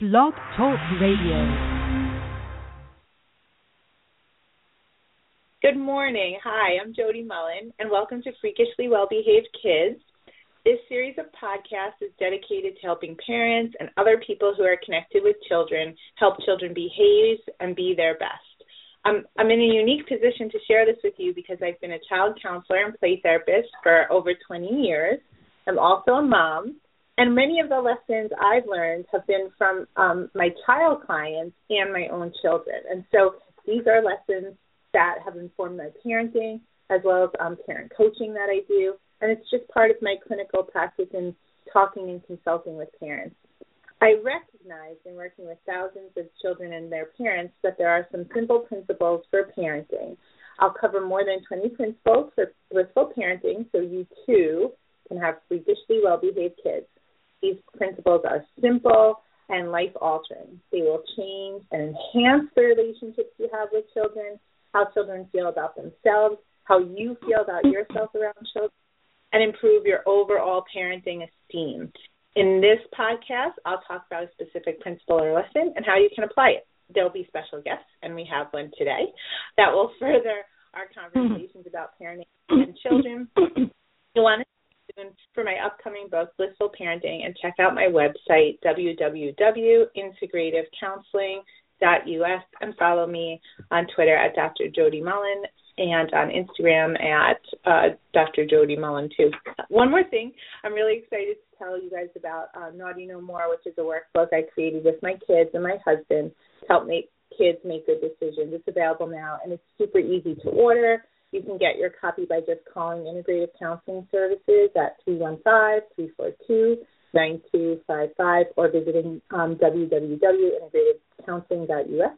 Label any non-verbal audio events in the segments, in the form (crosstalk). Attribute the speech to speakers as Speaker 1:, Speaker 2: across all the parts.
Speaker 1: Blog Talk Radio.
Speaker 2: Good morning. Hi, I'm Jody Mullen, and welcome to Freakishly Well Behaved Kids. This series of podcasts is dedicated to helping parents and other people who are connected with children help children behave and be their best. I'm, I'm in a unique position to share this with you because I've been a child counselor and play therapist for over 20 years. I'm also a mom, and many of the lessons I've learned have been from um, my child clients and my own children. And so these are lessons that have informed my parenting as well as um, parent coaching that I do. And it's just part of my clinical practice in talking and consulting with parents. I recognize in working with thousands of children and their parents that there are some simple principles for parenting. I'll cover more than 20 principles for blissful parenting so you too can have freakishly well behaved kids. These principles are simple and life altering. They will change and enhance the relationships you have with children how children feel about themselves, how you feel about yourself around children, and improve your overall parenting esteem. In this podcast, I'll talk about a specific principle or lesson and how you can apply it. There'll be special guests, and we have one today that will further our hmm. conversations about parenting and children. You want to tuned for my upcoming book, Blissful Parenting, and check out my website, www.integrativecounseling.us, and follow me on Twitter at Dr. Jody Mullen and on Instagram at uh, Dr. Jody Mullen too. One more thing, I'm really excited to tell you guys about uh, Naughty No More, which is a workbook I created with my kids and my husband to help make kids make good decisions. It's available now and it's super easy to order. You can get your copy by just calling Integrative Counseling Services at 315 342 9255 or visiting um, www.integrativecounseling.us.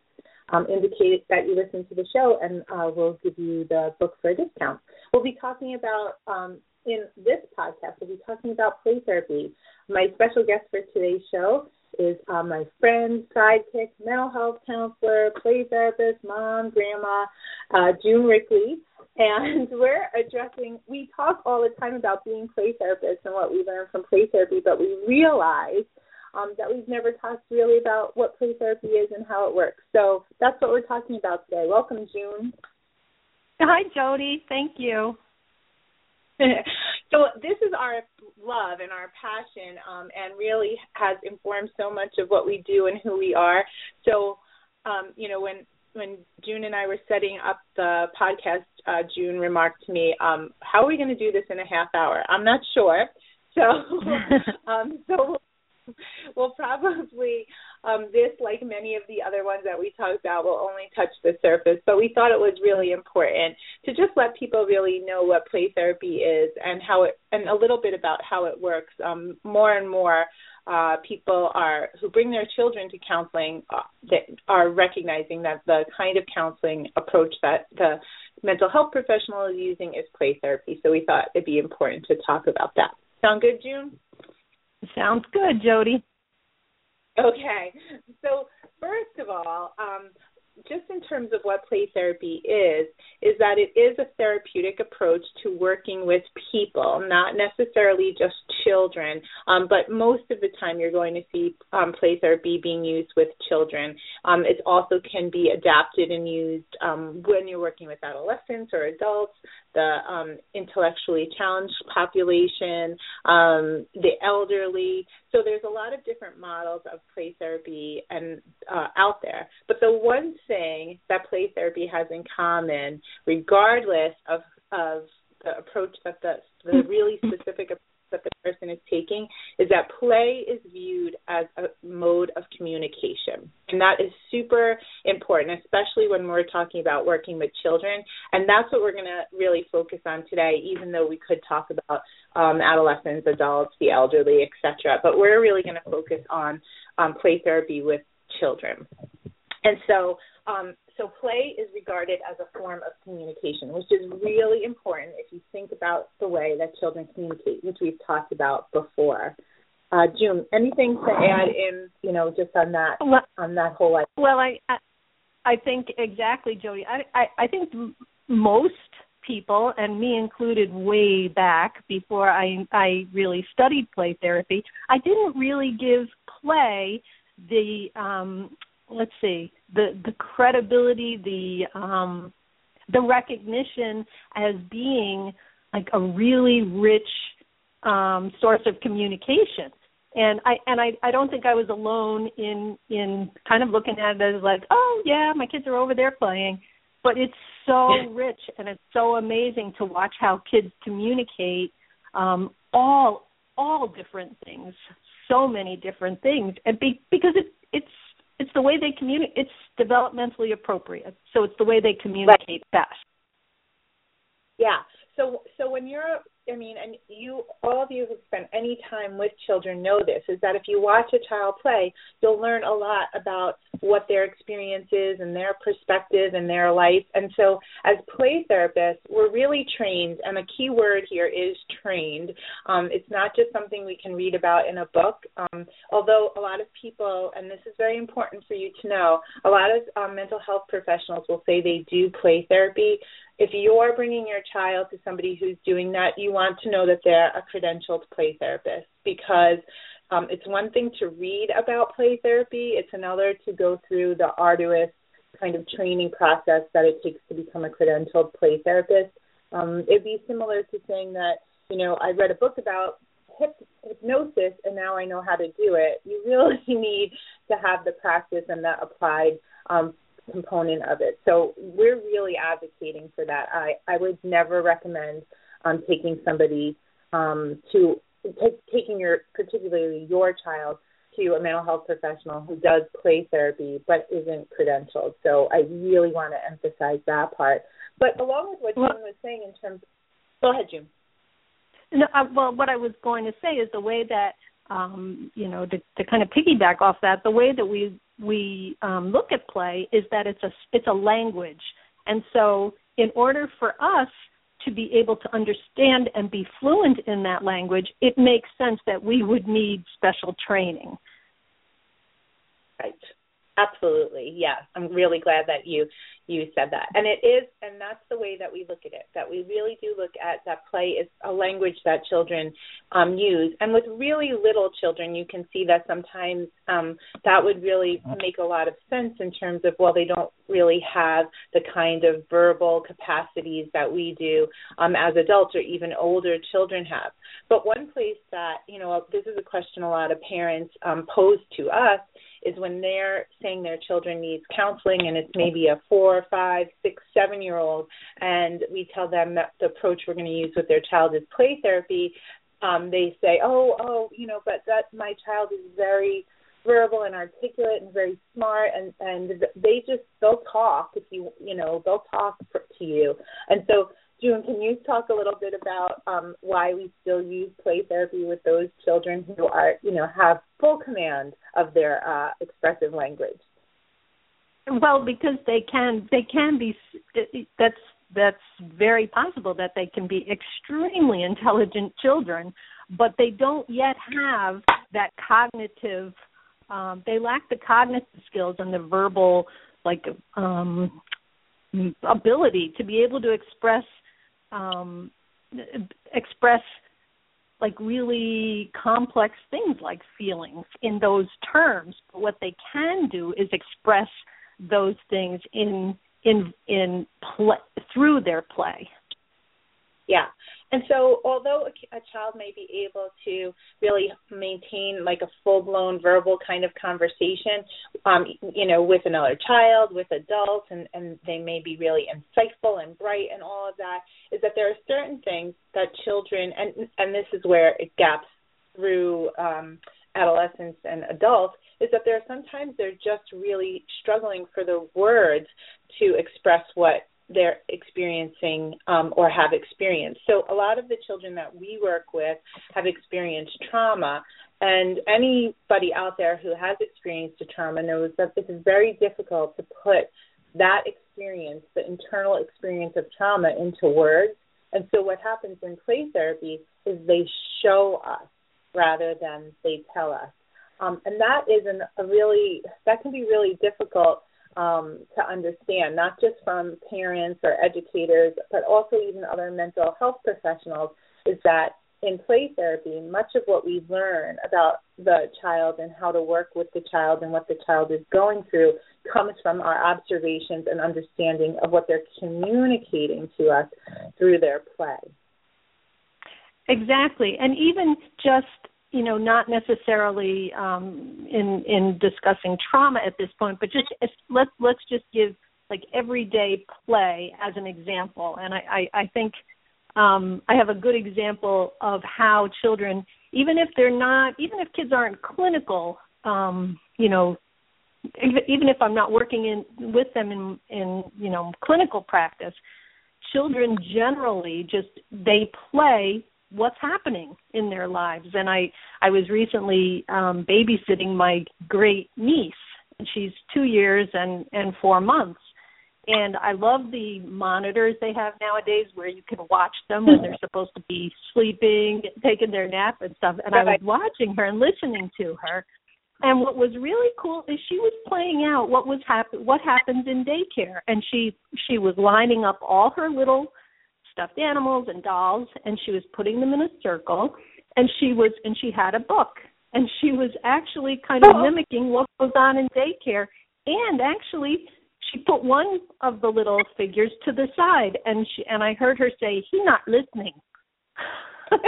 Speaker 2: Um, indicate that you listen to the show, and uh, we'll give you the book for a discount. We'll be talking about um, in this podcast. We'll be talking about play therapy. My special guest for today's show is uh, my friend, sidekick, mental health counselor, play therapist, mom, grandma, uh, June Rickley. And (laughs) we're addressing we talk all the time about being play therapists and what we learn from play therapy but we realize um, that we've never talked really about what play therapy is and how it works. So that's what we're talking about today. Welcome june.
Speaker 3: Hi jody. Thank you. (laughs)
Speaker 2: So this is our love and our passion um, and really has informed so much of what we do and who we are so um, you know when when June and I were setting up the podcast, uh, June remarked to me, um, "How are we going to do this in a half hour?" I'm not sure. So, (laughs) (laughs) um, so we'll probably um, this, like many of the other ones that we talked about, will only touch the surface. But we thought it was really important to just let people really know what play therapy is and how it, and a little bit about how it works. Um, more and more uh, people are who bring their children to counseling uh, that are recognizing that the kind of counseling approach that the mental health professional is using is play therapy. So we thought it'd be important to talk about that. Sound good, June?
Speaker 3: Sounds good, Jody.
Speaker 2: Okay. So first of all, um, just in terms of what play therapy is, is that it is a therapeutic approach to working with people, not necessarily just children, um, but most of the time you're going to see um, play therapy being used with children. Um, it also can be adapted and used um, when you're working with adolescents or adults, the um, intellectually challenged population, um, the elderly. So there's a lot of different models of play therapy and uh, out there. But the one thing that play therapy has in common, regardless of of the approach that the the really specific that the person is taking is that play is viewed as a mode of communication. And that is super important, especially when we're talking about working with children. And that's what we're going to really focus on today, even though we could talk about um, adolescents, adults, the elderly, etc. But we're really going to focus on um, play therapy with children. And so, um, so play is regarded as a form of communication, which is really important if you think about the way that children communicate, which we've talked about before. Uh, June, anything to add in, you know, just on that well, on that whole idea?
Speaker 3: Well, I, I I think exactly, Jody. I I, I think most people, and me included, way back before I I really studied play therapy, I didn't really give play the um let's see the the credibility the um the recognition as being like a really rich um source of communication. And i and i i don't think i was alone in in kind of looking at it as like oh yeah my kids are over there playing. But it's so rich and it's so amazing to watch how kids communicate um all all different things so many different things. And be, because it the way they communicate. It's developmentally appropriate, so it's the way they communicate right. best.
Speaker 2: Yeah. So so when you're I mean, and you, all of you who have spent any time with children know this, is that if you watch a child play, you'll learn a lot about what their experience is and their perspective and their life. And so, as play therapists, we're really trained, and a key word here is trained. Um, it's not just something we can read about in a book, um, although a lot of people, and this is very important for you to know, a lot of um, mental health professionals will say they do play therapy if you're bringing your child to somebody who's doing that, you want to know that they're a credentialed play therapist because um, it's one thing to read about play therapy, it's another to go through the arduous kind of training process that it takes to become a credentialed play therapist. Um, it'd be similar to saying that, you know, I read a book about hypnosis and now I know how to do it. You really (laughs) need to have the practice and the applied um, component of it. So we're really advocating for that. I, I would never recommend um, taking somebody um, to t- taking your particularly your child to a mental health professional who does play therapy but isn't credentialed. So I really want to emphasize that part. But along with what well, June was saying in terms, go ahead, June.
Speaker 3: No, uh, well, what I was going to say is the way that um, you know to, to kind of piggyback off that, the way that we we um, look at play is that it's a it's a language, and so in order for us to be able to understand and be fluent in that language, it makes sense that we would need special training.
Speaker 2: Right. Absolutely. yes. I'm really glad that you you said that. And it is and that's the way that we look at it. That we really do look at that play is a language that children um use. And with really little children you can see that sometimes um that would really make a lot of sense in terms of well they don't really have the kind of verbal capacities that we do um as adults or even older children have. But one place that, you know, this is a question a lot of parents um pose to us is when they're saying their children needs counseling and it's maybe a four, five, six, seven year old and we tell them that the approach we're going to use with their child is play therapy, um, they say, Oh, oh, you know, but that my child is very verbal and articulate and very smart and and they just they'll talk if you you know they'll talk to you. And so June, can you talk a little bit about um, why we still use play therapy with those children who are, you know, have full command of their uh, expressive language?
Speaker 3: Well, because they can, they can be. That's that's very possible that they can be extremely intelligent children, but they don't yet have that cognitive. Um, they lack the cognitive skills and the verbal, like um, ability to be able to express um, express like really complex things like feelings in those terms. But what they can do is express those things in in in play through their play.
Speaker 2: Yeah and so, although a, a child may be able to really maintain like a full blown verbal kind of conversation, um, you know, with another child, with adults, and, and they may be really insightful and bright and all of that, is that there are certain things that children, and, and this is where it gaps through um, adolescents and adults, is that there are sometimes they're just really struggling for the words to express what they're experiencing um, or have experienced. So, a lot of the children that we work with have experienced trauma, and anybody out there who has experienced a trauma knows that it is very difficult to put that experience, the internal experience of trauma, into words. And so what happens in play therapy is they show us rather than they tell us. Um, and that is an, a really that can be really difficult um, to understand, not just from parents or educators, but also even other mental health professionals. Is that in play therapy, much of what we learn about the child and how to work with the child and what the child is going through comes from our observations and understanding of what they're communicating to us through their play.
Speaker 3: Exactly. And even just you know not necessarily um in in discussing trauma at this point but just let's let's just give like everyday play as an example. And i i, I think um, I have a good example of how children, even if they're not, even if kids aren't clinical, um, you know, even if I'm not working in with them in in you know clinical practice, children generally just they play what's happening in their lives. And I I was recently um, babysitting my great niece, and she's two years and and four months and I love the monitors they have nowadays where you can watch them when they're supposed to be sleeping, taking their nap and stuff. And I was watching her and listening to her. And what was really cool is she was playing out what was happen what happens in daycare and she she was lining up all her little stuffed animals and dolls and she was putting them in a circle and she was and she had a book and she was actually kind of oh. mimicking what goes on in daycare and actually she put one of the little figures to the side and she and I heard her say, He's not listening (laughs)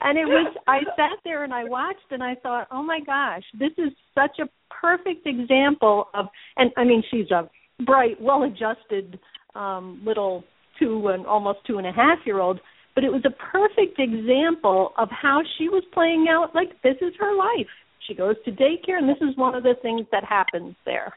Speaker 3: And it was I sat there and I watched and I thought, Oh my gosh, this is such a perfect example of and I mean she's a bright, well adjusted um little two and almost two and a half year old, but it was a perfect example of how she was playing out like this is her life. She goes to daycare and this is one of the things that happens there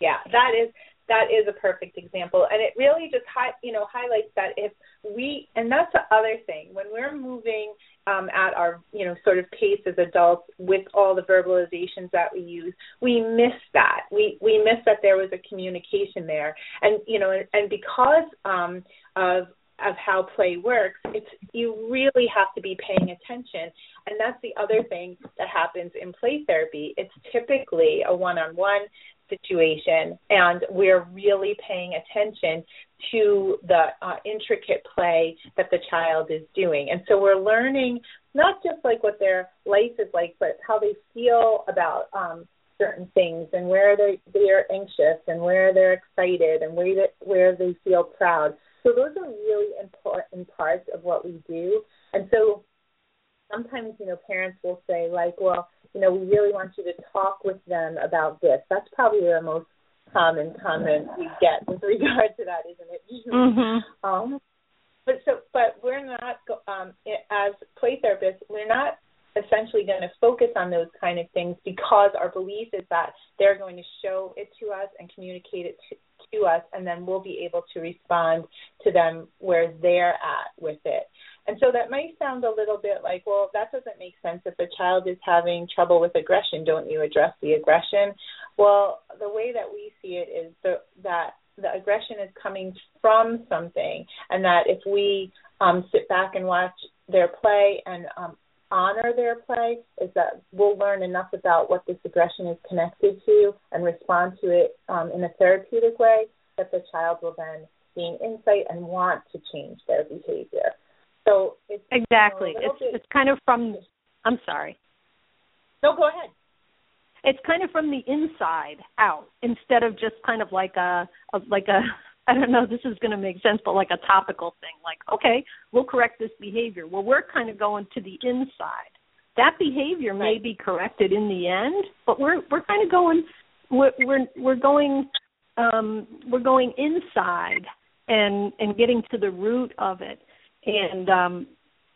Speaker 2: yeah, that is that is a perfect example, and it really just you know highlights that if we and that's the other thing when we're moving um, at our you know sort of pace as adults with all the verbalizations that we use, we miss that. We we miss that there was a communication there, and you know, and, and because um, of of how play works, it's you really have to be paying attention. And that's the other thing that happens in play therapy. It's typically a one-on-one situation and we're really paying attention to the uh, intricate play that the child is doing. And so we're learning not just like what their life is like but how they feel about um certain things and where they they're anxious and where they're excited and where they, where they feel proud. So those are really important parts of what we do. And so sometimes you know parents will say like well you know, we really want you to talk with them about this. That's probably the most common comment we get with regard to that, isn't it?
Speaker 3: Mm-hmm.
Speaker 2: Um, but so, but we're not um, as play therapists. We're not essentially going to focus on those kind of things because our belief is that they're going to show it to us and communicate it to, to us, and then we'll be able to respond to them where they're at with it. And so that might sound a little bit like, well, that doesn't make sense. If a child is having trouble with aggression, don't you address the aggression? Well, the way that we see it is the, that the aggression is coming from something, and that if we um, sit back and watch their play and um, honor their play, is that we'll learn enough about what this aggression is connected to and respond to it um, in a therapeutic way that the child will then gain insight and want to change their behavior. So it's
Speaker 3: exactly it's bit, it's kind of from. I'm sorry.
Speaker 2: No, go ahead.
Speaker 3: It's kind of from the inside out instead of just kind of like a, a like a (laughs) I don't know this is going to make sense, but like a topical thing. Like, okay, we'll correct this behavior. Well, we're kind of going to the inside. That behavior right. may be corrected in the end, but we're we're kind of going we're we're, we're going um, we're going inside and and getting to the root of it and um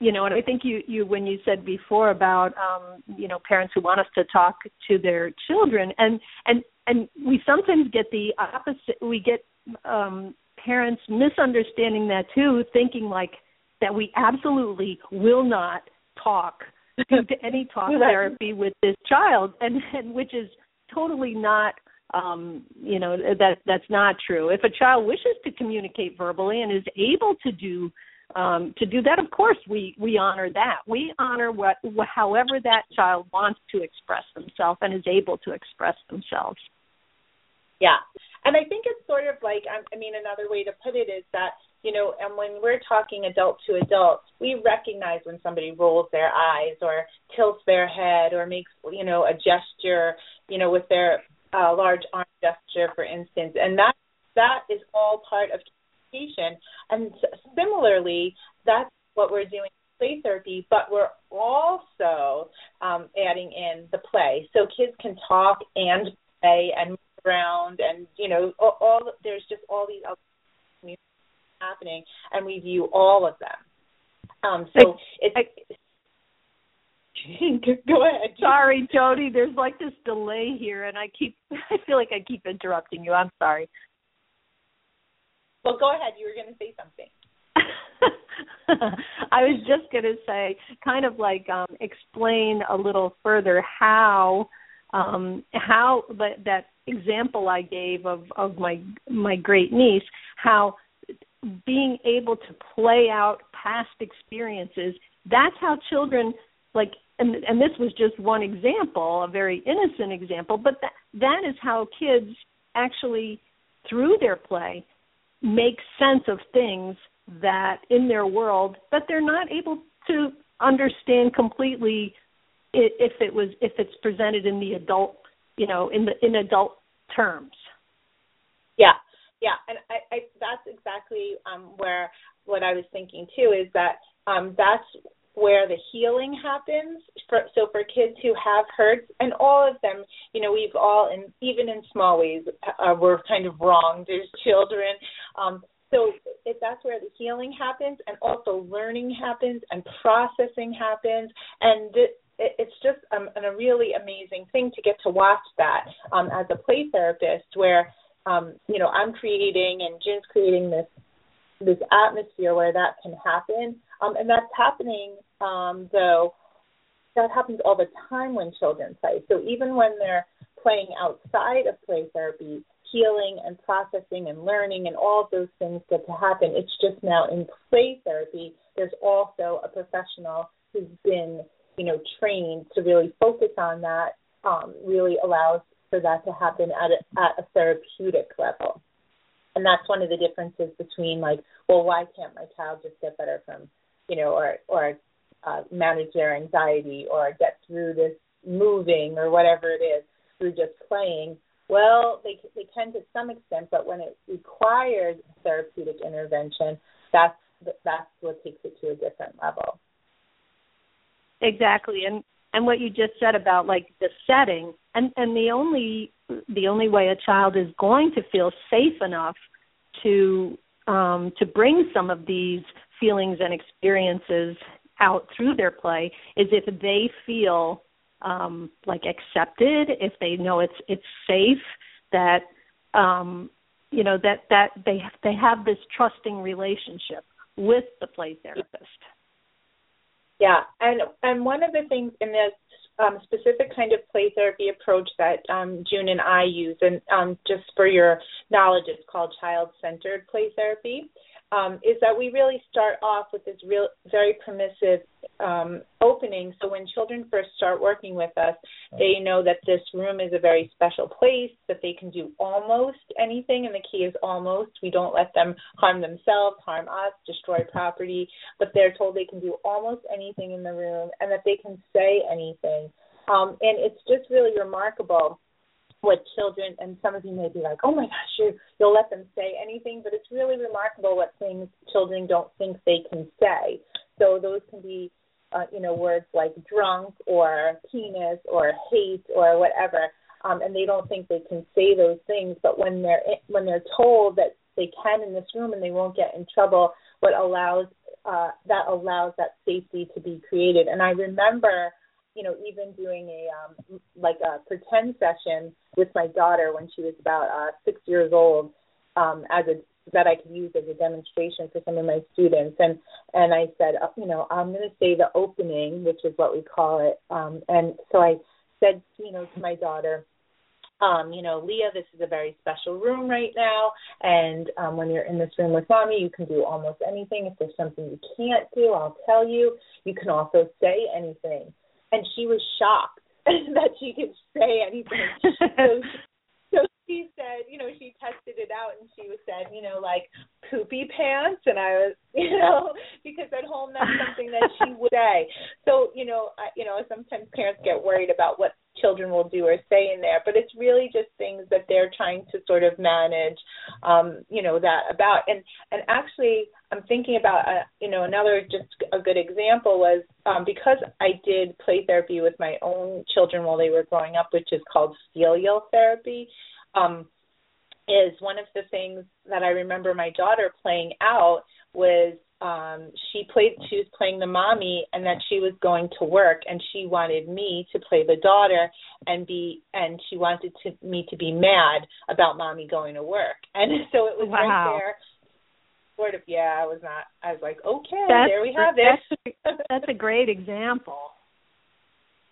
Speaker 3: you know and i think you you when you said before about um you know parents who want us to talk to their children and and and we sometimes get the opposite we get um parents misunderstanding that too thinking like that we absolutely will not talk (laughs) to any talk therapy with this child and, and which is totally not um you know that that's not true. If a child wishes to communicate verbally and is able to do um to do that of course we we honor that. We honor what however that child wants to express themselves and is able to express themselves.
Speaker 2: Yeah. And i think it's sort of like i mean another way to put it is that you know and when we're talking adult to adult we recognize when somebody rolls their eyes or tilts their head or makes you know a gesture you know with their uh, large arm gesture, for instance, and that that is all part of And similarly, that's what we're doing in play therapy, but we're also um, adding in the play, so kids can talk and play and move around, and you know, all, all there's just all these other happening, and we view all of them. Um, so it's (laughs) Go ahead.
Speaker 3: Sorry, Jody. There's like this delay here, and I keep (laughs) I feel like I keep interrupting you. I'm sorry.
Speaker 2: Well, go ahead. You were going to say something. (laughs)
Speaker 3: I was just going to say, kind of like um, explain a little further how um, how that example I gave of of my my great niece, how being able to play out past experiences. That's how children like and and this was just one example, a very innocent example, but that that is how kids actually through their play make sense of things that in their world that they're not able to understand completely if it was if it's presented in the adult you know in the in adult terms.
Speaker 2: Yeah. Yeah. And i, I that's exactly um where what i was thinking too is that um that's where the healing happens. For, so for kids who have hurts, and all of them, you know, we've all, and even in small ways, uh, we're kind of wronged as children. Um, so if that's where the healing happens, and also learning happens, and processing happens, and it, it's just um, a really amazing thing to get to watch that um, as a play therapist, where um, you know I'm creating and June's creating this this atmosphere where that can happen. Um, and that's happening, um, though, that happens all the time when children play. So even when they're playing outside of play therapy, healing and processing and learning and all of those things get to happen. It's just now in play therapy, there's also a professional who's been, you know, trained to really focus on that, um, really allows for that to happen at a, at a therapeutic level and that's one of the differences between like well why can't my child just get better from you know or or uh, manage their anxiety or get through this moving or whatever it is through just playing well they they can to some extent but when it requires therapeutic intervention that's that's what takes it to a different level.
Speaker 3: Exactly. And and what you just said about like the setting and and the only the only way a child is going to feel safe enough to um, to bring some of these feelings and experiences out through their play is if they feel um, like accepted, if they know it's it's safe, that um, you know that that they they have this trusting relationship with the play therapist.
Speaker 2: Yeah, and and one of the things in this um, specific kind of play therapy approach that um, June and I use. And um, just for your knowledge, it's called child centered play therapy. Um, is that we really start off with this real, very permissive um, opening. So when children first start working with us, they know that this room is a very special place, that they can do almost anything, and the key is almost. We don't let them harm themselves, harm us, destroy property, but they're told they can do almost anything in the room and that they can say anything. Um, and it's just really remarkable what children and some of you may be like, oh my gosh, you you'll let them say anything, but it's really remarkable what things children don't think they can say. So those can be, uh, you know, words like drunk or penis or hate or whatever, um, and they don't think they can say those things. But when they're when they're told that they can in this room and they won't get in trouble, what allows uh, that allows that safety to be created. And I remember you know, even doing a um like a pretend session with my daughter when she was about uh six years old, um, as a that I could use as a demonstration for some of my students. And and I said, uh, you know, I'm going to say the opening, which is what we call it. Um, and so I said, you know, to my daughter, um, you know, Leah, this is a very special room right now, and um, when you're in this room with mommy, you can do almost anything. If there's something you can't do, I'll tell you. You can also say anything. And she was shocked (laughs) that she could say anything. (laughs) so she said, you know, she tested it out and she was said, you know, like poopy pants and I was, (laughs) you know, because at home that's something that she (laughs) would say. So, you know, I, you know, sometimes parents get worried about what children will do or say in there, but it's really just things that they're trying to sort of manage, um, you know, that about. And and actually, I'm thinking about, uh, you know, another just a good example was um, because I did play therapy with my own children while they were growing up, which is called filial therapy. Um, is one of the things that I remember my daughter playing out was um she played she was playing the mommy and that she was going to work and she wanted me to play the daughter and be and she wanted to me to be mad about mommy going to work. (laughs) And so it was
Speaker 3: wow.
Speaker 2: right there sort of yeah i was not i was like okay that's, there we have it.
Speaker 3: that's, that's a great example. (laughs)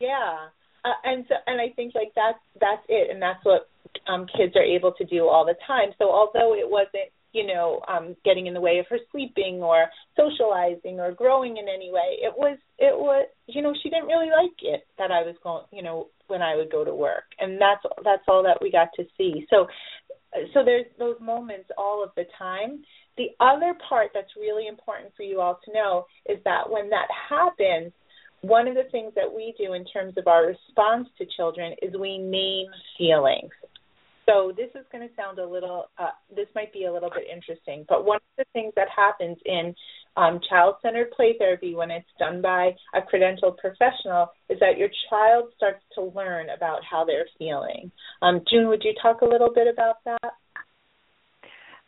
Speaker 2: Yeah. Uh, and so and i think like that's that's it and that's what um kids are able to do all the time so although it wasn't you know, um, getting in the way of her sleeping or socializing or growing in any way. It was, it was, you know, she didn't really like it that I was going, you know, when I would go to work, and that's that's all that we got to see. So, so there's those moments all of the time. The other part that's really important for you all to know is that when that happens, one of the things that we do in terms of our response to children is we name feelings. So this is going to sound a little, uh, this might be a little bit interesting, but one of the things that happens in um, child-centered play therapy when it's done by a credentialed professional is that your child starts to learn about how they're feeling. Um, June, would you talk a little bit about that?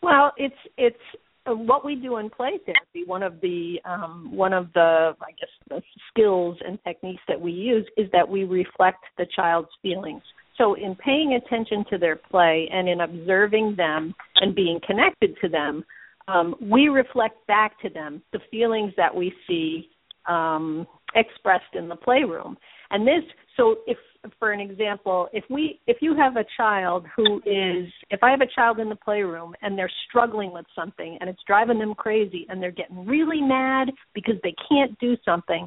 Speaker 3: Well, it's it's uh, what we do in play therapy. One of the um, one of the I guess the skills and techniques that we use is that we reflect the child's feelings. So, in paying attention to their play and in observing them and being connected to them, um, we reflect back to them the feelings that we see um, expressed in the playroom. And this, so if, for an example, if we, if you have a child who is, if I have a child in the playroom and they're struggling with something and it's driving them crazy and they're getting really mad because they can't do something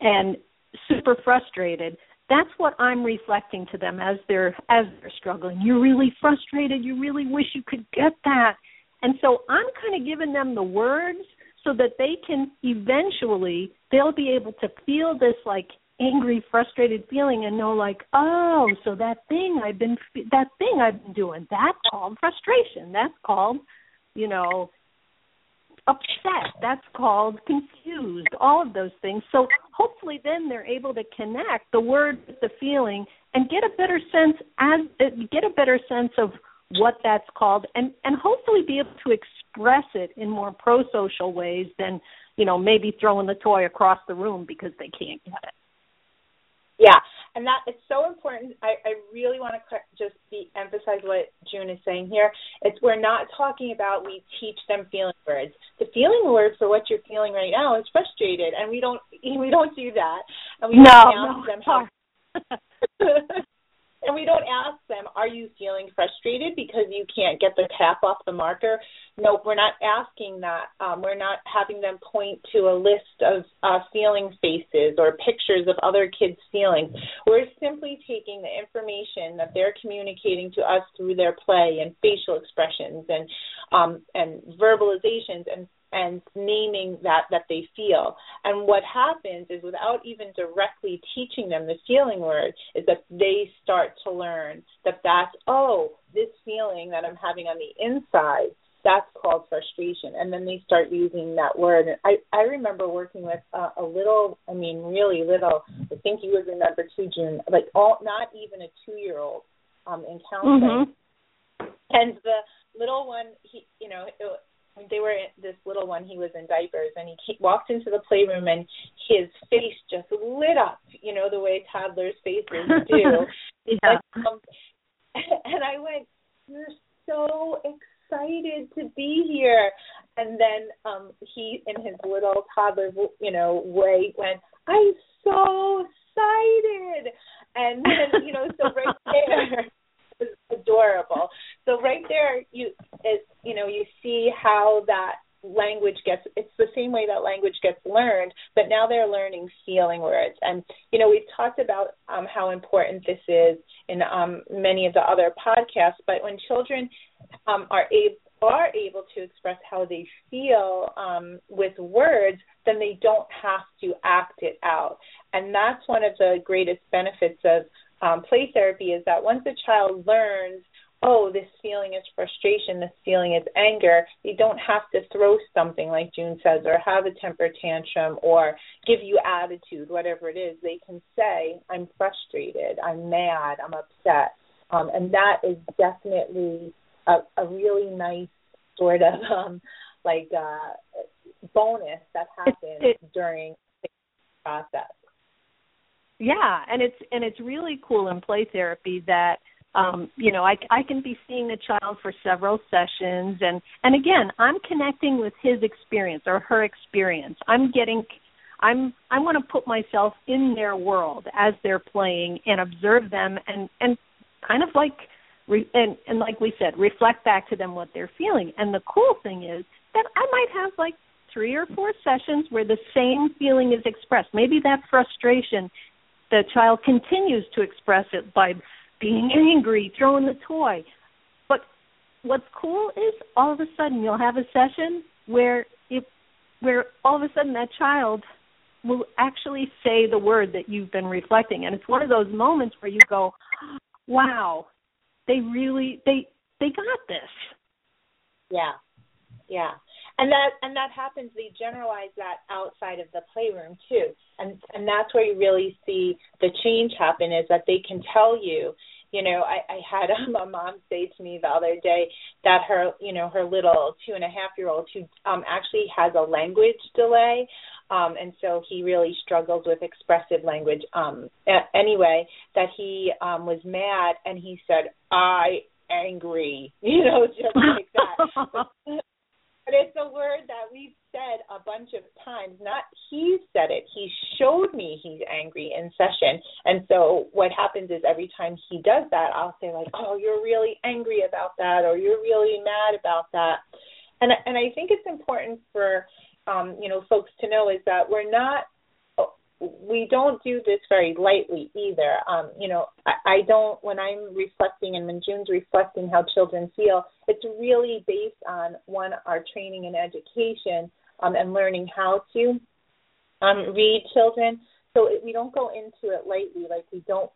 Speaker 3: and super frustrated, that's what I'm reflecting to them as they're as they're struggling. You're really frustrated. You really wish you could get that. And so I'm kind of giving them the words so that they can eventually they'll be able to feel this like angry frustrated feeling and know like oh so that thing i've been that thing i've been doing that's called frustration that's called you know upset. That's called confused. All of those things. So hopefully, then they're able to connect the word with the feeling and get a better sense as get a better sense of what that's called, and and hopefully be able to express it in more pro-social ways than you know maybe throwing the toy across the room because they can't get it.
Speaker 2: Yeah, and that it's so important. I, I really want to just be emphasize what June is saying here. It's we're not talking about we teach them feeling words. The feeling word for what you're feeling right now is frustrated, and we don't (laughs) we don't do that. And we
Speaker 3: no,
Speaker 2: don't
Speaker 3: no,
Speaker 2: them how. (laughs) (laughs) and we don't ask them, "Are you feeling frustrated because you can't get the cap off the marker?" Nope, we're not asking that. Um, we're not having them point to a list of uh, feeling faces or pictures of other kids' feelings. We're simply taking the information that they're communicating to us through their play and facial expressions and um, and verbalizations and and naming that that they feel. And what happens is without even directly teaching them the feeling word is that they start to learn that that's oh, this feeling that I'm having on the inside that's called frustration and then they start using that word and i i remember working with uh, a little i mean really little i think you would remember too june like all not even a two year old um in counseling mm-hmm. and the little one he you know it, they were this little one he was in diapers and he walked into the playroom and his face just lit up you know the way toddlers faces (laughs) do
Speaker 3: yeah.
Speaker 2: and, um, (laughs) and i went you're so excited to be here!" And then um he in his little toddler you know way went i'm so excited and then you know so right (laughs) there is adorable so right there you it you know you see how that language gets it's the same way that language gets learned but now they're learning feeling words and you know we've talked about um, how important this is in um, many of the other podcasts but when children um, are able are able to express how they feel um, with words, then they don't have to act it out. And that's one of the greatest benefits of um, play therapy is that once a child learns oh, this feeling is frustration, this feeling is anger, they don't have to throw something like June says, or have a temper tantrum, or give you attitude, whatever it is. They can say, I'm frustrated, I'm mad, I'm upset. Um, and that is definitely a, a really nice sort of um, like uh, bonus that happens it, it, during the process.
Speaker 3: Yeah, and it's and it's really cool in play therapy that um you know i i can be seeing a child for several sessions and and again i'm connecting with his experience or her experience. I'm getting i'm i want to put myself in their world as they're playing and observe them and and kind of like re, and and like we said reflect back to them what they're feeling. And the cool thing is that i might have like three or four sessions where the same feeling is expressed. Maybe that frustration the child continues to express it by being (laughs) angry, throwing the toy. But what's cool is all of a sudden you'll have a session where if where all of a sudden that child will actually say the word that you've been reflecting. And it's one of those moments where you go (gasps) wow they really they they got this.
Speaker 2: Yeah. Yeah and that and that happens. They generalize that outside of the playroom too. And and that's where you really see the change happen is that they can tell you you know i i had (laughs) um, a mom say to me the other day that her you know her little two and a half year old who um actually has a language delay um and so he really struggles with expressive language um a- anyway that he um was mad and he said i angry (laughs) you know just like that (laughs) but it's a word that we've said a bunch of times. Not he said it. He showed me he's angry in session. And so what happens is every time he does that, I'll say like, "Oh, you're really angry about that," or "You're really mad about that." And and I think it's important for um, you know folks to know is that we're not we don't do this very lightly either. Um, you know, I, I don't when I'm reflecting and when June's reflecting how children feel, it's really based on one our training and education um, and learning how to um, read children. So it, we don't go into it lightly, like we don't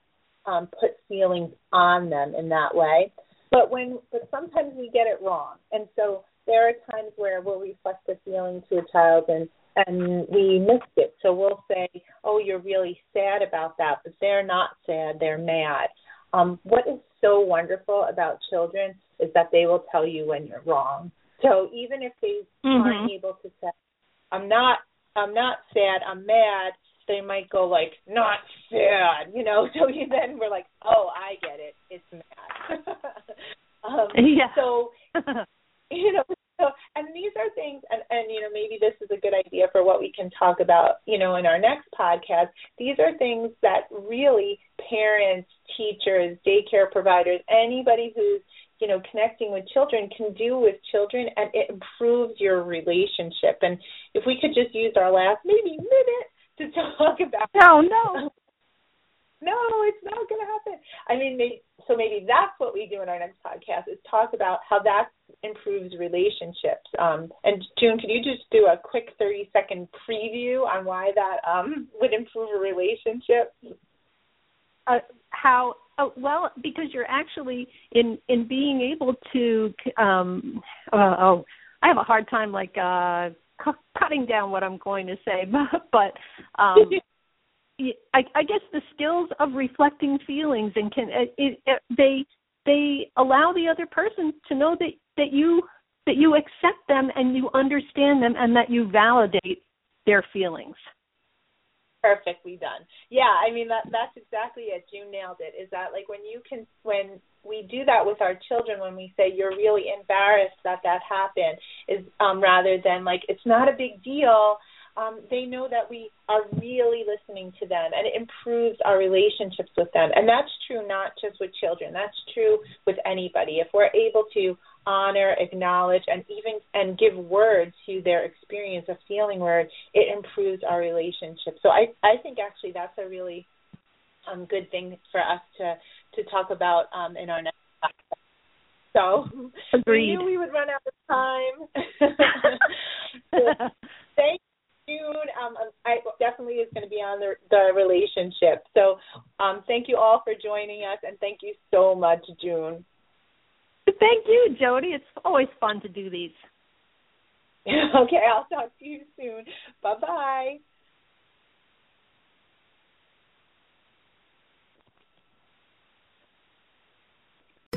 Speaker 2: um, put feelings on them in that way. But when, but sometimes we get it wrong, and so there are times where we'll reflect the feeling to a child and and we missed it. So we'll say, "Oh, you're really sad about that," but they're not sad; they're mad. Um, what is so wonderful about children is that they will tell you when you're wrong. So even if they mm-hmm. aren't able to say, "I'm not, I'm not sad, I'm mad," they might go like, "Not sad," you know. (laughs) So you then we're like, "Oh, I get it. It's mad." (laughs) um, yeah. So (laughs) you know, so, and these are things, and, and you know, maybe this is a good idea for what we can talk about, you know, in our next podcast. These are things that really parents, teachers, daycare providers, anybody who's you know connecting with children can do with children and it improves your relationship and if we could just use our last maybe minute to (laughs) talk about
Speaker 3: no no
Speaker 2: no, it's not going to happen. I mean, maybe, so maybe that's what we do in our next podcast is talk about how that improves relationships. Um, and June, could you just do a quick thirty second preview on why that um, would improve a relationship?
Speaker 3: Uh, how oh, well because you're actually in in being able to um uh, oh I have a hard time like uh cu- cutting down what I'm going to say but (laughs) but um I, I guess the skills of reflecting feelings and can it, it, they they allow the other person to know that that you that you accept them and you understand them and that you validate their feelings.
Speaker 2: perfectly done. Yeah, I mean that that's exactly it. June nailed it. Is that like when you can when we do that with our children when we say you're really embarrassed that that happened is um rather than like it's not a big deal um, they know that we are really listening to them and it improves our relationships with them. And that's true not just with children, that's true with anybody. If we're able to honor, acknowledge, and even and give words to their experience of feeling words, it improves our relationship. So I, I think actually that's a really um, good thing for us to, to talk about um, in our next podcast. So
Speaker 3: Agreed. (laughs)
Speaker 2: we knew we would run out of time. (laughs) so, thank June um, I definitely is going to be on the, the relationship. So um, thank you all for joining us, and thank you so much, June.
Speaker 3: Thank you, Jody. It's always fun to do these. (laughs)
Speaker 2: okay, I'll talk to you soon. Bye bye.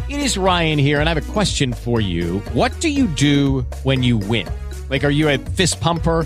Speaker 4: It is Ryan here, and I have a question for you. What do you do when you win? Like, are you a fist pumper?